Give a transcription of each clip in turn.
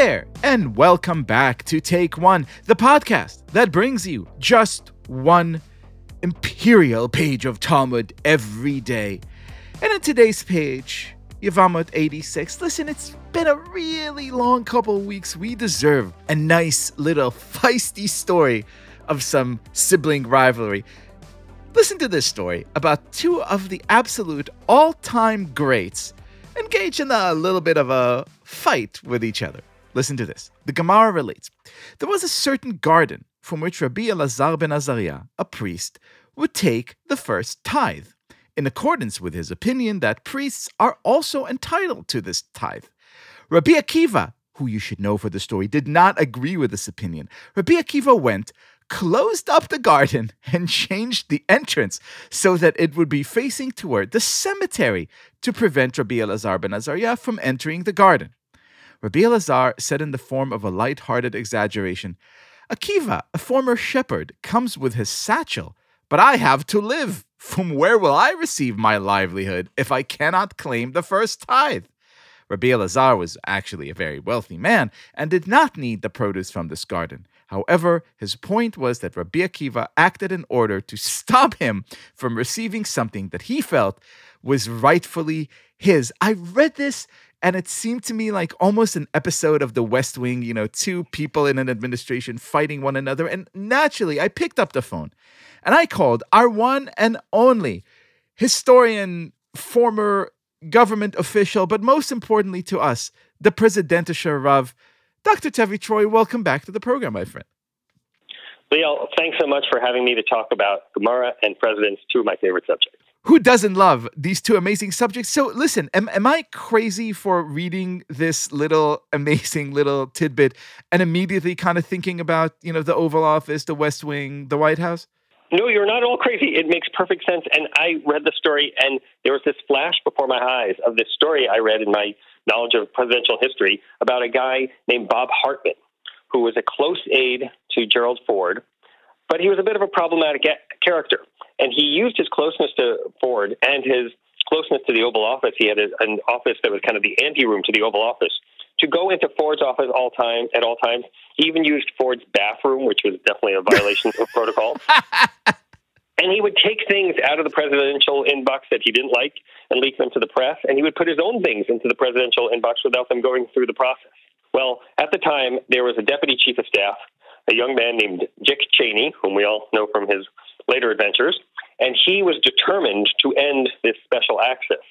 there, and welcome back to Take One, the podcast that brings you just one imperial page of Talmud every day. And in today's page, Yevamot 86, listen, it's been a really long couple of weeks. We deserve a nice little feisty story of some sibling rivalry. Listen to this story about two of the absolute all time greats engaged in a little bit of a fight with each other. Listen to this. The Gemara relates There was a certain garden from which Rabbi Elazar ben Azariah, a priest, would take the first tithe, in accordance with his opinion that priests are also entitled to this tithe. Rabbi Akiva, who you should know for the story, did not agree with this opinion. Rabbi Akiva went, closed up the garden, and changed the entrance so that it would be facing toward the cemetery to prevent Rabbi Elazar ben Azariah from entering the garden. Rabbi Elazar said in the form of a light-hearted exaggeration, Akiva, a former shepherd, comes with his satchel, but I have to live. From where will I receive my livelihood if I cannot claim the first tithe? Rabbi Elazar was actually a very wealthy man and did not need the produce from this garden. However, his point was that Rabbi Akiva acted in order to stop him from receiving something that he felt was rightfully his. I read this and it seemed to me like almost an episode of The West Wing, you know, two people in an administration fighting one another. And naturally, I picked up the phone and I called our one and only historian, former government official, but most importantly to us, the Presidentischer Rav, Dr. Tevi Troy. Welcome back to the program, my friend. Liel, thanks so much for having me to talk about Gemara and presidents, two of my favorite subjects who doesn't love these two amazing subjects? So, listen, am, am I crazy for reading this little amazing little tidbit and immediately kind of thinking about, you know, the Oval Office, the West Wing, the White House? No, you're not all crazy. It makes perfect sense. And I read the story, and there was this flash before my eyes of this story I read in my knowledge of presidential history about a guy named Bob Hartmann, who was a close aide to Gerald Ford, but he was a bit of a problematic character. And he used his closeness to Ford and his closeness to the Oval Office. He had an office that was kind of the ante room to the Oval Office to go into Ford's office all time at all times. He even used Ford's bathroom, which was definitely a violation of protocol. And he would take things out of the presidential inbox that he didn't like and leak them to the press. And he would put his own things into the presidential inbox without them going through the process. Well, at the time, there was a deputy chief of staff, a young man named Dick Cheney, whom we all know from his later adventures. And he was determined to end this special access.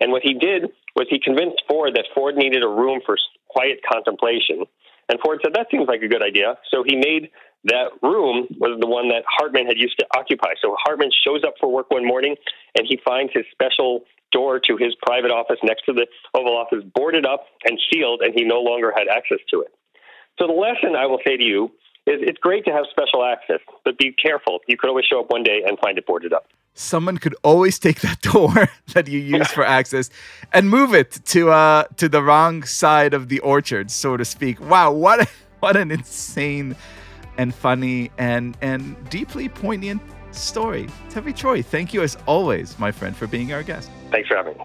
And what he did was he convinced Ford that Ford needed a room for quiet contemplation. And Ford said, that seems like a good idea. So he made that room was the one that Hartmann had used to occupy. So Hartmann shows up for work one morning and he finds his special door to his private office next to the Oval Office boarded up and sealed, and he no longer had access to it. So the lesson I will say to you it's great to have special access, but be careful. You could always show up one day and find it boarded up. Someone could always take that door that you use for access and move it to uh to the wrong side of the orchard, so to speak. Wow, what what an insane and funny and and deeply poignant story. Tevi Troy, thank you as always, my friend, for being our guest. Thanks for having me.